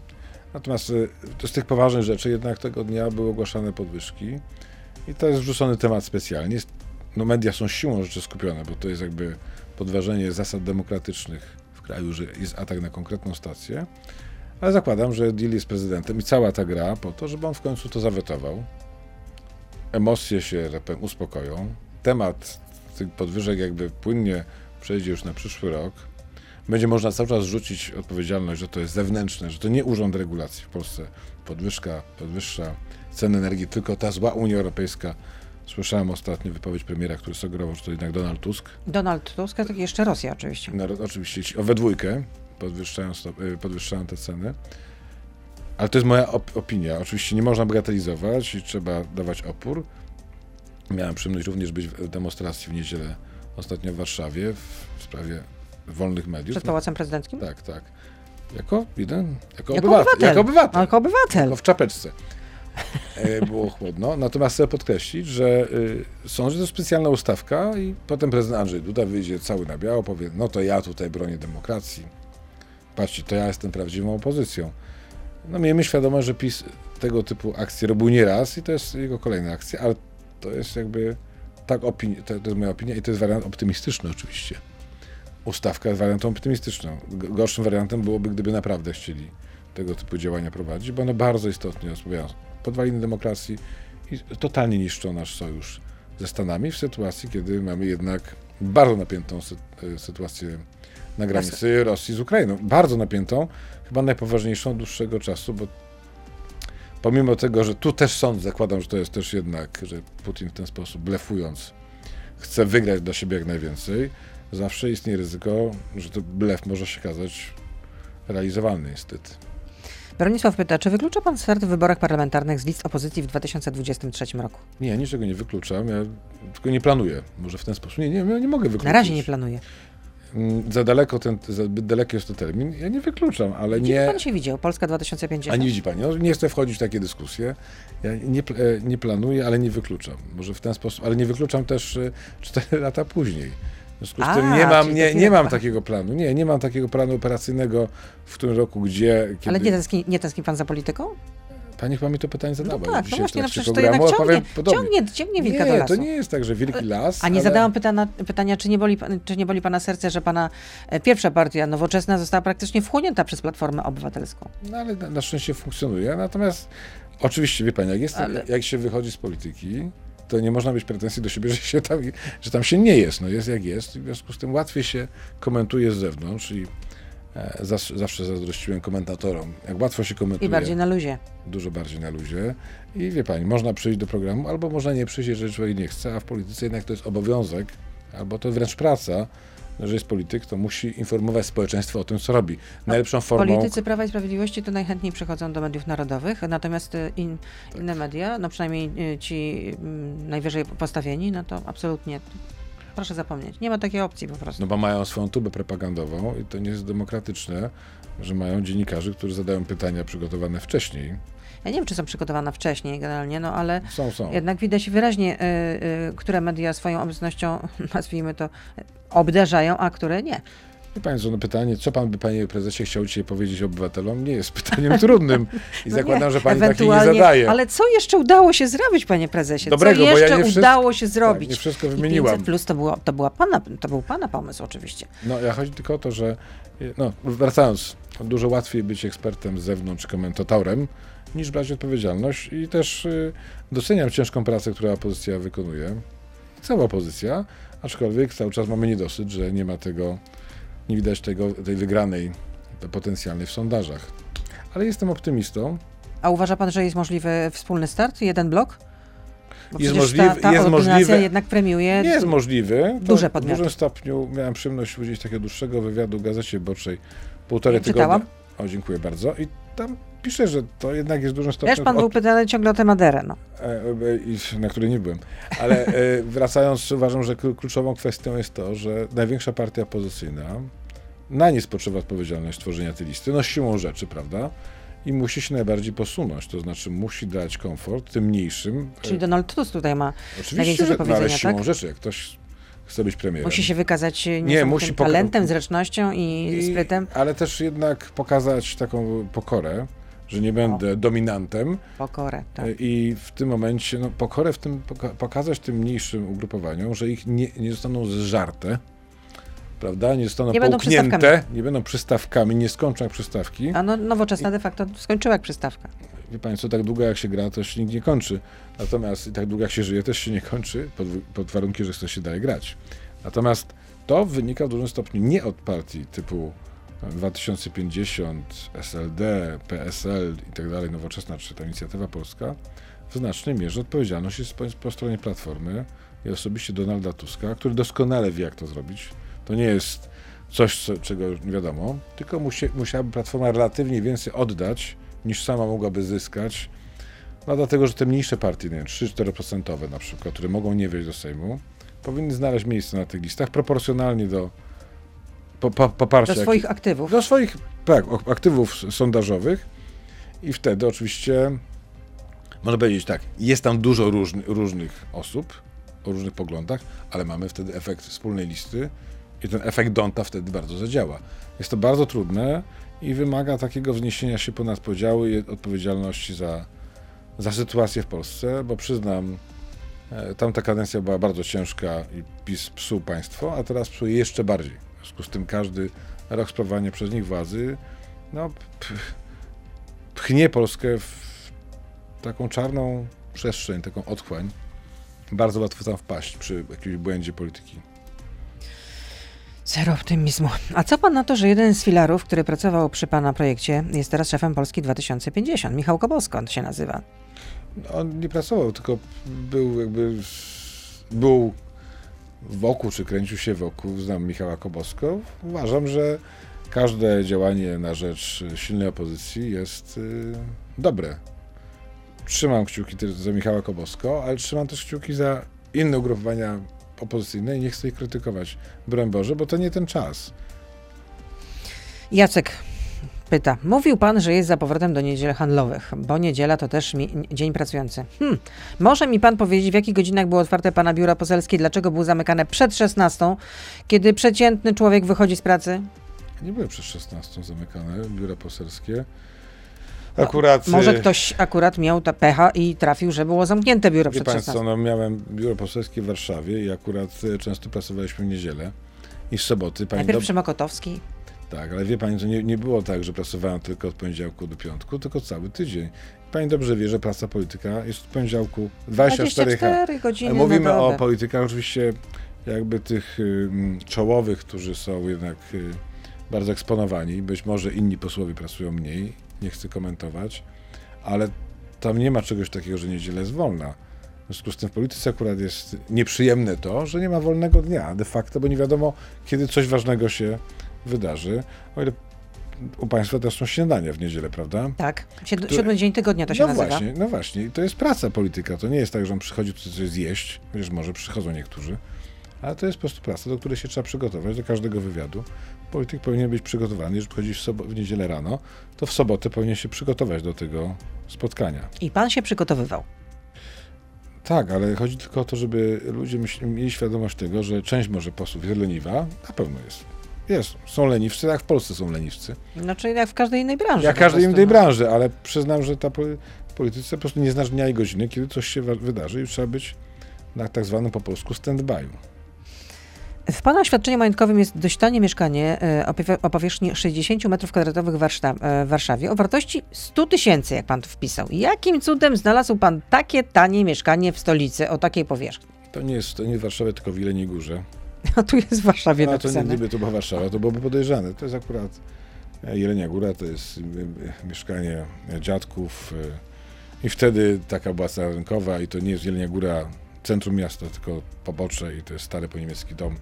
Natomiast to z tych poważnych rzeczy jednak tego dnia były ogłaszane podwyżki i to jest wrzucony temat specjalnie. No media są siłą rzeczy skupione, bo to jest jakby podważenie zasad demokratycznych w kraju, że jest atak na konkretną stację. Ale zakładam, że deal jest prezydentem i cała ta gra po to, żeby on w końcu to zawetował. Emocje się, uspokoją. Temat tych podwyżek jakby płynnie przejdzie już na przyszły rok. Będzie można cały czas rzucić odpowiedzialność, że to jest zewnętrzne, że to nie urząd regulacji w Polsce. Podwyżka, podwyższa ceny energii, tylko ta zła Unia Europejska. Słyszałem ostatnio wypowiedź premiera, który sugerował, że to jednak Donald Tusk. Donald Tusk, a tak jeszcze Rosja oczywiście. No, oczywiście ci- o we dwójkę podwyższają, y, podwyższają te ceny. Ale to jest moja op- opinia. Oczywiście nie można bagatelizować i trzeba dawać opór. Miałem przyjemność również być w demonstracji w niedzielę ostatnio w Warszawie w sprawie wolnych mediów. Przed Pałacem Prezydenckim? Tak, tak. Jako jeden, jako, Jako obywatel. obywatel. Jako obywatel. Jako obywatel. Tylko w czapeczce. E, Było chłodno. Natomiast chcę podkreślić, że y, sądzę, że to specjalna ustawka i potem prezydent Andrzej Duda wyjdzie cały na biało, powie, no to ja tutaj bronię demokracji. Patrzcie, to ja jestem prawdziwą opozycją. No miejmy świadomość, że PiS tego typu akcje robił nieraz i to jest jego kolejna akcja, ale to jest jakby tak opinia, to, to jest moja opinia i to jest wariant optymistyczny oczywiście. Ustawka jest wariantem optymistyczną. Gorszym wariantem byłoby, gdyby naprawdę chcieli tego typu działania prowadzić, bo one bardzo istotnie osłabiają podwaliny demokracji i totalnie niszczą nasz sojusz ze Stanami w sytuacji, kiedy mamy jednak bardzo napiętą sy- e, sytuację na granicy Rosji z Ukrainą. Bardzo napiętą, chyba najpoważniejszą od dłuższego czasu, bo pomimo tego, że tu też sąd zakładam, że to jest też jednak, że Putin w ten sposób blefując chce wygrać dla siebie jak najwięcej, zawsze istnieje ryzyko, że to blef może się okazać realizowalny niestety. Bronisław pyta, czy wyklucza pan start w wyborach parlamentarnych z list opozycji w 2023 roku? Nie, ja niczego nie wykluczam, ja tylko nie planuję. Może w ten sposób. Nie, nie, ja nie mogę wykluczyć. Na razie nie planuje. Mm, Za daleko ten, za zbyt daleki jest to termin. Ja nie wykluczam, ale Gdzie nie... pan się widział? Polska 2050? A nie widzi pani, no, nie chcę wchodzić w takie dyskusje. Ja nie, e, nie planuję, ale nie wykluczam. Może w ten sposób, ale nie wykluczam też e, 4 lata później. W związku z A, tym nie mam, czyli nie, taki nie mam takiego planu. Nie, nie mam takiego planu operacyjnego, w którym roku, gdzie. Kiedy... Ale nie tęskni, nie tęskni pan za polityką? Pani chyba mi to pytanie No zadała. tak, no dzisiaj w właśnie, no przecież to jednak ciągnie, ciągnie, ciągnie wilka do Nie, lasu. to nie jest tak, że wielki las. A nie ale... zadałam pytania, pytania czy, nie boli, czy nie boli pana serce, że pana e, pierwsza partia nowoczesna została praktycznie wchłonięta przez Platformę Obywatelską? No ale na, na szczęście funkcjonuje. Natomiast oczywiście, wie pani, jak, jest, Ale- jak się wychodzi z polityki, to nie można mieć pretensji do siebie, że, się tam, że tam się nie jest. No jest jak jest. I w związku z tym łatwiej się komentuje z zewnątrz i e, zawsze, zawsze zazdrościłem komentatorom, jak łatwo się komentuje. I bardziej na luzie. Dużo bardziej na luzie. I wie pani, można przyjść do programu, albo można nie przyjść, jeżeli człowiek nie chce, a w polityce jednak to jest obowiązek, albo to wręcz praca, że jest polityk, to musi informować społeczeństwo o tym, co robi. Najlepszą formą... Politycy Prawa i Sprawiedliwości to najchętniej przychodzą do mediów narodowych, natomiast e, in, Tak. inne media, no przynajmniej e, ci mm, najwyżej postawieni, no to absolutnie proszę zapomnieć. Nie ma takiej opcji po prostu. No bo mają swoją tubę propagandową i to nie jest demokratyczne, że mają dziennikarzy, którzy zadają pytania przygotowane wcześniej. Ja nie wiem, czy są przygotowane wcześniej generalnie, no ale Są, są. jednak widać wyraźnie, y, y, które media swoją obecnością, nazwijmy to, obdarzają, a które nie. Wie Pani co, no pytanie, co pan by, panie prezesie, chciał dzisiaj powiedzieć obywatelom, nie jest pytaniem trudnym. I No zakładam, nie, że pani takiej nie zadaje. Ale co jeszcze udało się zrobić, panie prezesie? Dobrego, co ja jeszcze nie wszystko- udało się Tak, zrobić? nie wszystko I wymieniłam. 500 plus to, było, to, była pana, to był pana pomysł oczywiście. No, ja chodzi tylko o to, że no, wracając, dużo łatwiej być ekspertem z zewnątrz, komentatorem, niż brać odpowiedzialność i też y, doceniam ciężką pracę, którą opozycja wykonuje. Cała opozycja, aczkolwiek cały czas mamy niedosyt, że nie ma tego, nie widać tego, tej wygranej potencjalnej w sondażach. Ale jestem optymistą. A uważa pan, że jest możliwy wspólny start, jeden blok? Bo Jest możliwy- ta, ta jest możliwe- jednak premiuje Nie jest możliwy. Duże W dużym stopniu miałem przyjemność udzielić takiego dłuższego wywiadu w Gazecie Wyborczej półtorej Ja tygodnia. czytałam. O, dziękuję bardzo. I tam pisze, że to jednak jest w dużym stopniu... Wiesz, pan od- był pytany ciągle o tę Maderę, no. E, e, na której nie byłem. Ale e, wracając, uważam, że klu- kluczową kwestią jest to, że największa partia opozycyjna, na nie spoczywa odpowiedzialność tworzenia tej listy, no siłą rzeczy, prawda? I musi się najbardziej posunąć, to znaczy musi dać komfort tym mniejszym. Czyli E, Donald Tusk tutaj ma, Oczywiście, że do no, ale siłą tak? rzeczy, jak ktoś chce być premierem. musi się wykazać nie, Nie, musi talentem, zręcznością i, I- sprytem. Ale też jednak pokazać taką pokorę, że nie będę dominantem, Pokorę, tak. E, I w tym momencie, no, pokorę w tym, poka- pokazać tym mniejszym ugrupowaniom, że ich nie, nie zostaną zżarte, prawda? Nie zostaną Nie będą połknięte, nie będą przystawkami, nie skończą jak przystawki. A no, nowoczesna de facto skończyła jak przystawka. Wie Państwo, tak długo jak się gra, to się nikt nie kończy. Natomiast i tak długo jak się żyje, też się nie kończy, pod, pod warunkiem, że coś się daje grać. Natomiast to wynika w dużym stopniu nie od partii typu 2050, SLD, PSL i tak dalej, nowoczesna czy ta inicjatywa polska, w znacznej mierze odpowiedzialność jest po, po stronie Platformy i osobiście Donalda Tuska, który doskonale wie, jak to zrobić. To nie jest coś, co, czego nie wiadomo, tylko musi, musiałaby Platforma relatywnie więcej oddać, niż sama mogłaby zyskać. No dlatego, że te mniejsze partie, nie wiem, 3-4% na przykład, które mogą nie wejść do Sejmu, powinny znaleźć miejsce na tych listach proporcjonalnie do po, po, poparcia. Do swoich aktywów. Do swoich tak, aktywów sondażowych i wtedy oczywiście można powiedzieć tak, jest tam dużo różny, różnych osób o różnych poglądach, ale mamy wtedy efekt wspólnej listy i ten efekt Donta wtedy bardzo zadziała. Jest to bardzo trudne i wymaga takiego wzniesienia się ponad podziały i odpowiedzialności za, za sytuację w Polsce, bo przyznam, e, tamta kadencja była bardzo ciężka i PiS psuł państwo, a teraz psuje jeszcze bardziej. W związku z tym każdy rok sprawowania przez nich władzy no, pchnie Polskę w taką czarną przestrzeń, taką otchłań. Bardzo łatwo tam wpaść przy jakimś błędzie polityki. Zero optymizmu. A co pan na to, że jeden z filarów, który pracował przy pana projekcie, jest teraz szefem Polski 2050? Michał Kobosko on się nazywa. On nie pracował, tylko był jakby był wokół, czy kręcił się wokół. Znam Michała Kobosko. Uważam, że każde działanie na rzecz silnej opozycji jest y, dobre. Trzymam kciuki za Michała Kobosko, ale trzymam też kciuki za inne ugrupowania opozycyjne i nie chcę ich krytykować, broń Boże, bo to nie ten czas. Jacek pyta. Mówił pan, że jest za powrotem do niedziel handlowych, bo niedziela to też dzień pracujący. Hmm. Może mi pan powiedzieć, w jakich godzinach było otwarte pana biuro poselskie, dlaczego było zamykane przed 16, kiedy przeciętny człowiek wychodzi z pracy? Nie były przed 16 zamykane biura poselskie. Akurat, Może y, ktoś akurat miał ta pecha i trafił, że było zamknięte biuro przed Państwo, 16. no miałem biuro poselskie w Warszawie i akurat y, często pracowaliśmy w niedzielę i w soboty. Pani Najpierw przy Mokotowskiej. Tak, ale wie Pani, to nie, nie było tak, że pracowałem tylko od poniedziałku do piątku, tylko cały tydzień. Pani dobrze wie, że praca polityka jest od poniedziałku 24, 24 godziny Mówimy o politykach oczywiście jakby tych czołowych, którzy są jednak y, bardzo eksponowani. Być może inni posłowie pracują mniej, nie chcę komentować, ale tam nie ma czegoś takiego, że niedziela jest wolna. W związku z tym w polityce akurat jest nieprzyjemne to, że nie ma wolnego dnia de facto, bo nie wiadomo, kiedy coś ważnego się wydarzy. O ile u Państwa też są śniadania w niedzielę, prawda? Tak, Siód Które... siódmy dzień tygodnia to się no nazywa. Właśnie, no właśnie, to jest praca polityka, to nie jest tak, że on przychodzi tu coś zjeść, chociaż może przychodzą niektórzy, ale to jest po prostu praca, do której się trzeba przygotować, do każdego wywiadu. Polityk powinien być przygotowany, jeżeli przychodzi w, w niedzielę rano, to w sobotę powinien się przygotować do tego spotkania. I pan się przygotowywał. Tak, ale chodzi tylko o to, żeby ludzie mieli świadomość tego, że część może posłów jest leniwa, na pewno jest. Jest, są leniwcy, jak w Polsce są leniwcy. Znaczy jak w każdej innej branży. Jak w każdej innej no. branży, ale przyznam, że ta polityce po prostu nie znasz dnia i godziny, kiedy coś się wydarzy i trzeba być na tak zwanym po polsku stand-by'u. W Pana oświadczeniu majątkowym jest dość tanie mieszkanie e, o powierzchni 60 m2 w Warszawie o wartości 100 tysięcy, jak Pan to wpisał. Jakim cudem znalazł Pan takie tanie mieszkanie w stolicy o takiej powierzchni? To nie jest, to nie w Warszawie, tylko w Jeleniej Górze. A tu jest w Warszawie A napisane. to gdyby to była Warszawa, to byłoby podejrzane. To jest akurat e, Jelenia Góra, to jest e, mieszkanie dziadków i wtedy taka była cena rynkowa i to nie jest Jelenia Góra centrum miasta, tylko pobocze i to jest stary po niemiecki dom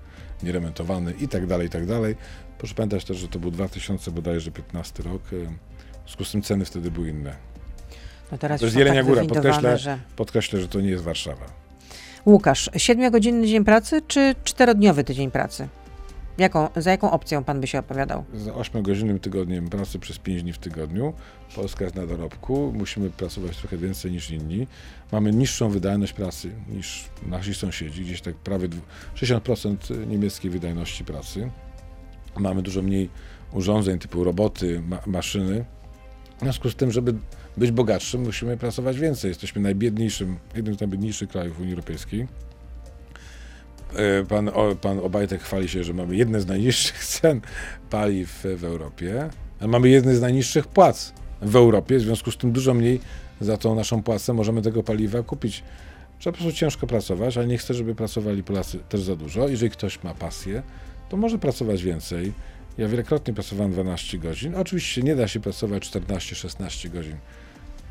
nieremontowany i tak dalej, i tak dalej. Proszę pamiętać też, że to był 2000 bodajże 15 rok, w związku z tym ceny wtedy były inne. No teraz to jest Jelenia tak Góra, podkreślę, że... podkreślę, że to nie jest Warszawa. Łukasz, siedmiogodzinny dzień pracy czy czterodniowy tydzień pracy? Jaką, za jaką opcją pan by się opowiadał? Za 8-godzinnym tygodniem pracy przez 5 dni w tygodniu. Polska jest na dorobku, musimy pracować trochę więcej niż inni. Mamy niższą wydajność pracy niż nasi sąsiedzi, gdzieś tak prawie 60% niemieckiej wydajności pracy. Mamy dużo mniej urządzeń typu roboty, ma maszyny. W związku z tym, żeby być bogatszym, musimy pracować więcej. Jesteśmy najbiedniejszym, jednym z najbiedniejszych krajów Unii Europejskiej. E, pan, pan Obajtek chwali się, że mamy jedne z najniższych cen paliw w Europie, a mamy jedne z najniższych płac w Europie, w związku z tym dużo mniej za tą naszą płacę możemy tego paliwa kupić. Trzeba po prostu ciężko pracować, ale nie chcę, żeby pracowali Polacy też za dużo. Jeżeli ktoś ma pasję, to może pracować więcej. Ja wielokrotnie pracowałem 12 godzin. Oczywiście nie da się pracować 14-16 godzin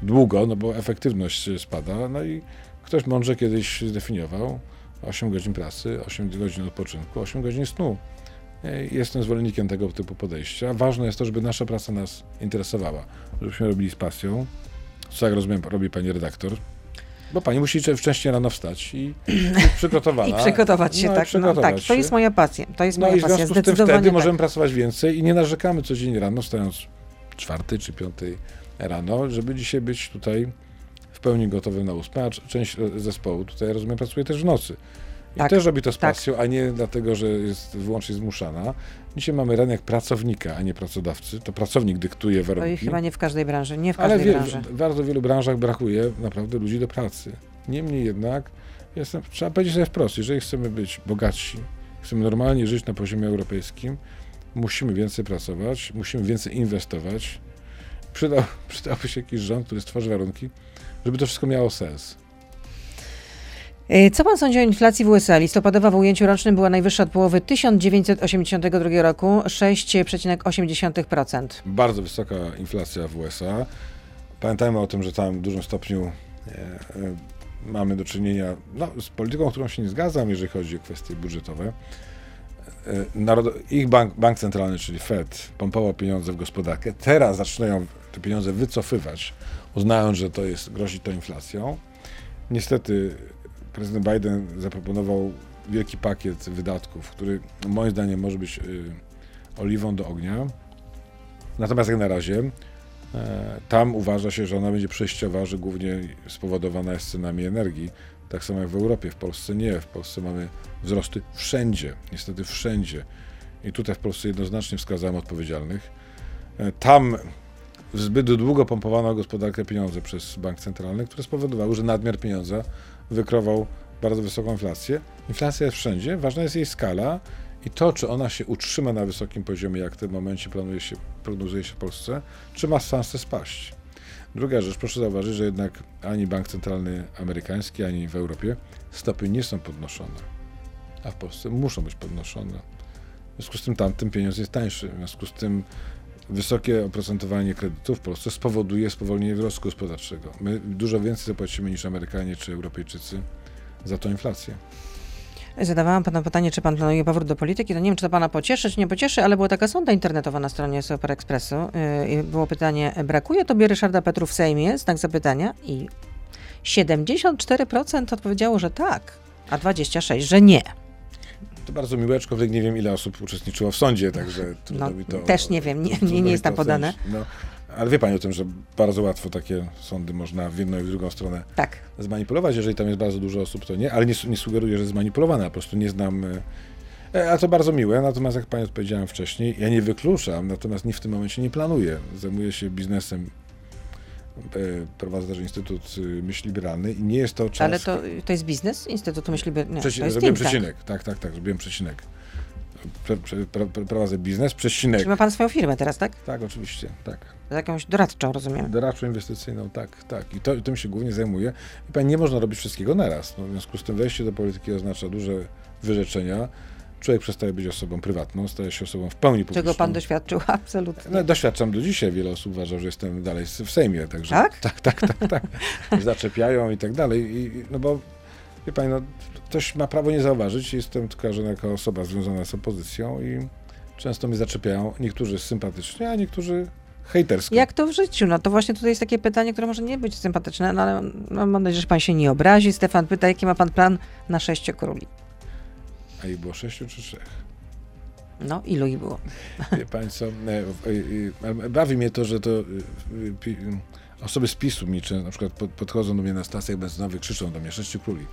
długo, no bo efektywność spada. No i ktoś mądrze kiedyś zdefiniował, 8 godzin pracy, 8 godzin odpoczynku, 8 godzin snu. Jestem zwolennikiem tego typu podejścia. Ważne jest to, żeby nasza praca nas interesowała, żebyśmy robili z pasją, co jak rozumiem robi pani redaktor. Bo pani musi cze- wcześniej rano wstać i, przygotowana. I przygotować się, No, tak. No, przygotować tak, to jest moja pasja. To jest No moja i w pasja. związku z tym wtedy tak. możemy pracować więcej i nie narzekamy codziennie rano, wstając czwartej czy piątej rano, żeby dzisiaj być tutaj w pełni gotowym na ósmę, a część e, zespołu tutaj, rozumiem, pracuje też w nocy. I Tak, też robi to z tak. pasją, a nie dlatego, że jest wyłącznie zmuszana. Dzisiaj mamy rynek pracownika, a nie pracodawcy. To pracownik dyktuje To i warunki. chyba nie w każdej branży, nie w Ale każdej wie, branży. w bardzo wielu branżach brakuje naprawdę ludzi do pracy. Niemniej jednak, jestem, trzeba powiedzieć sobie wprost, jeżeli chcemy być bogatsi, chcemy normalnie żyć na poziomie europejskim, musimy więcej pracować, musimy więcej inwestować. Przydał, przydałby się jakiś rząd, który stworzy warunki, żeby to wszystko miało sens. E, Co pan sądzi o inflacji w USA? Listopadowa w ujęciu rocznym była najwyższa od połowy 1982 roku 6,8%. Bardzo wysoka inflacja w USA. Pamiętajmy o tym, że tam w dużym stopniu e, e, mamy do czynienia no, z polityką, którą się nie zgadzam, jeżeli chodzi o kwestie budżetowe. Narod- ich bank, bank centralny, czyli Fed, pompował pieniądze w gospodarkę. Teraz zaczynają te pieniądze wycofywać, uznając, że to jest, grozi to inflacją. Niestety prezydent Biden zaproponował wielki pakiet wydatków, który moim zdaniem może być y, oliwą do ognia. Natomiast jak na razie e, tam uważa się, że ona będzie przejściowa, że głównie spowodowana jest cenami energii. Tak samo jak w Europie, w Polsce nie. W Polsce mamy wzrosty wszędzie, niestety wszędzie. I tutaj w Polsce jednoznacznie wskazałem odpowiedzialnych. E, Tam zbyt długo pompowano gospodarkę pieniądze przez bank centralny, które spowodowały, że nadmiar pieniądza wykrował bardzo wysoką inflację. Inflacja jest wszędzie, ważna jest jej skala i to, czy ona się utrzyma na wysokim poziomie, jak w tym momencie planuje się, prognozuje się w Polsce, czy ma szansę spaść. Druga rzecz, proszę zauważyć, że jednak ani bank centralny amerykański, ani w Europie stopy nie są podnoszone, a w Polsce muszą być podnoszone. W związku z tym tamtym pieniądz jest tańszy, w związku z tym wysokie oprocentowanie kredytów w Polsce spowoduje spowolnienie wzrostu gospodarczego. My dużo więcej zapłacimy niż Amerykanie czy Europejczycy za tą inflację. Zadawałam panu pytanie, czy pan planuje powrót do polityki. To nie wiem, czy to pana pocieszy, czy nie pocieszy, ale była taka sonda internetowa na stronie Super Expressu. Yy, było pytanie, brakuje tobie Ryszarda Petru w Sejmie? Znak zapytania. I 74% odpowiedziało, że tak, a 26%, że nie. To bardzo miłe, aczkolwiek nie wiem, ile osób uczestniczyło w sądzie, także trudno No, mi to... też nie wiem, nie- nie mi jest tam podane. No, ale wie Pani o tym, że bardzo łatwo takie sądy można w jedną i w drugą stronę Tak. zmanipulować. Jeżeli tam jest bardzo dużo osób, to nie, ale nie, nie sugeruję, że jest zmanipulowana, po prostu nie znam... e, e, A to bardzo miłe, natomiast jak Pani odpowiedziałem wcześniej, ja nie wykluczam, natomiast nie w tym momencie nie planuję. Zajmuję się biznesem, prowadzę też Instytut y, Myśli Liberalnej i nie jest to czas... Ale to, to jest biznes Instytutu Myśli nie, Przeci- zrobiłem przecinek, tak, tak, tak, zrobiłem przecinek. Prze, prze, pra, prowadzę biznes, przecinek. Czyli ma pan swoją firmę teraz, tak? Tak, oczywiście, tak. Z jakąś doradczą, rozumiem. Doradczą inwestycyjną, tak, tak. I to, tym się głównie zajmuję. I pani nie można robić wszystkiego naraz. No, w związku z tym wejście do polityki oznacza duże wyrzeczenia. Człowiek przestaje być osobą prywatną, staje się osobą w pełni publiczną. Czego pan doświadczył? Absolutnie. No, doświadczam do dzisiaj. Wiele osób uważa, że jestem dalej w Sejmie, także Tak? tak, tak, tak, tak. Zaczepiają i tak dalej. I, no bo wie pani, no, ktoś ma prawo nie zauważyć. Jestem kojarzony jako osoba związana z opozycją i często mnie zaczepiają. Niektórzy sympatycznie, a niektórzy hejtersko. Jak to w życiu? No to właśnie tutaj jest takie pytanie, które może nie być sympatyczne, no ale no, mam nadzieję, że pan się nie obrazi. Stefan pyta, jaki ma pan plan na sześciu króli? A ich było sześciu czy trzech? No, ilu ich było? Wie co, e, e, e, bawi mnie to, że to osoby z PiSu mi czy na przykład pod- podchodzą do mnie na stacjach benzynowych, krzyczą do mnie sześciu króli.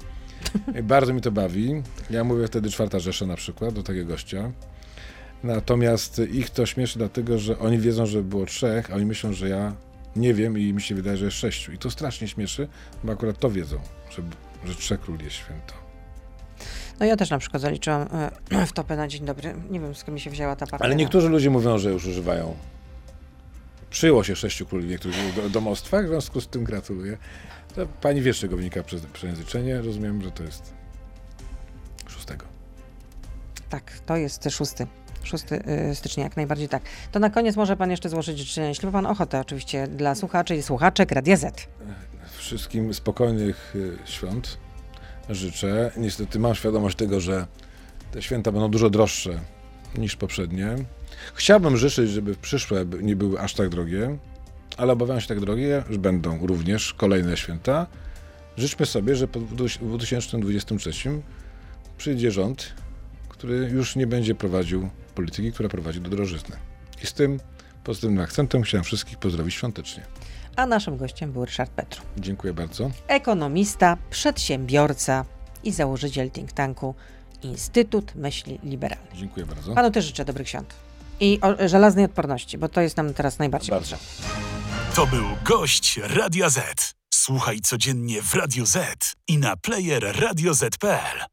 Bardzo mi to bawi. Ja mówię wtedy czwarta Rzesza na przykład do takiego gościa. Natomiast ich to śmieszy dlatego, że oni wiedzą, że było trzech, a oni myślą, że ja nie wiem i mi się wydaje, że jest sześciu. I to strasznie śmieszy, bo akurat to wiedzą, że, że trzech króli jest święto. No ja też na przykład zaliczyłam e, w topę na dzień dobry. Nie wiem, skąd mi się wzięła ta partia. Ale niektórzy ludzie mówią, że już używają. Przyjęło się sześciu króli w niektórych do- domostwach, w związku z tym gratuluję. To pani wie, z czego wynika prze- przejęzyczenie. Rozumiem, że to jest szóstego. Tak, to jest szósty. 6 y, stycznia, jak najbardziej tak. To na koniec może pan jeszcze złożyć życzenia, jeśli ma pan ochotę oczywiście, dla słuchaczy i słuchaczek Radia Z. Wszystkim spokojnych y, świąt życzę. Niestety mam świadomość tego, że te święta będą dużo droższe niż poprzednie. Chciałbym życzyć, żeby przyszłe nie były aż tak drogie, ale obawiam się tak drogie, że będą również kolejne święta życzmy sobie, że po dwu- w 2023 przyjdzie rząd, który już nie będzie prowadził polityki, która prowadzi do drożyzny. I z tym pozytywnym akcentem chciałem wszystkich pozdrowić świątecznie. A naszym gościem był Ryszard Petru. Dziękuję bardzo. Ekonomista, przedsiębiorca i założyciel think tanku Instytut Myśli Liberalnej. Dziękuję bardzo. Panu też życzę dobrych świąt. I o, żelaznej odporności, bo to jest nam teraz najbardziej Bardzo. potrzebne. To był gość Radia Z. Słuchaj codziennie w Radio Z i na player radioz.pl.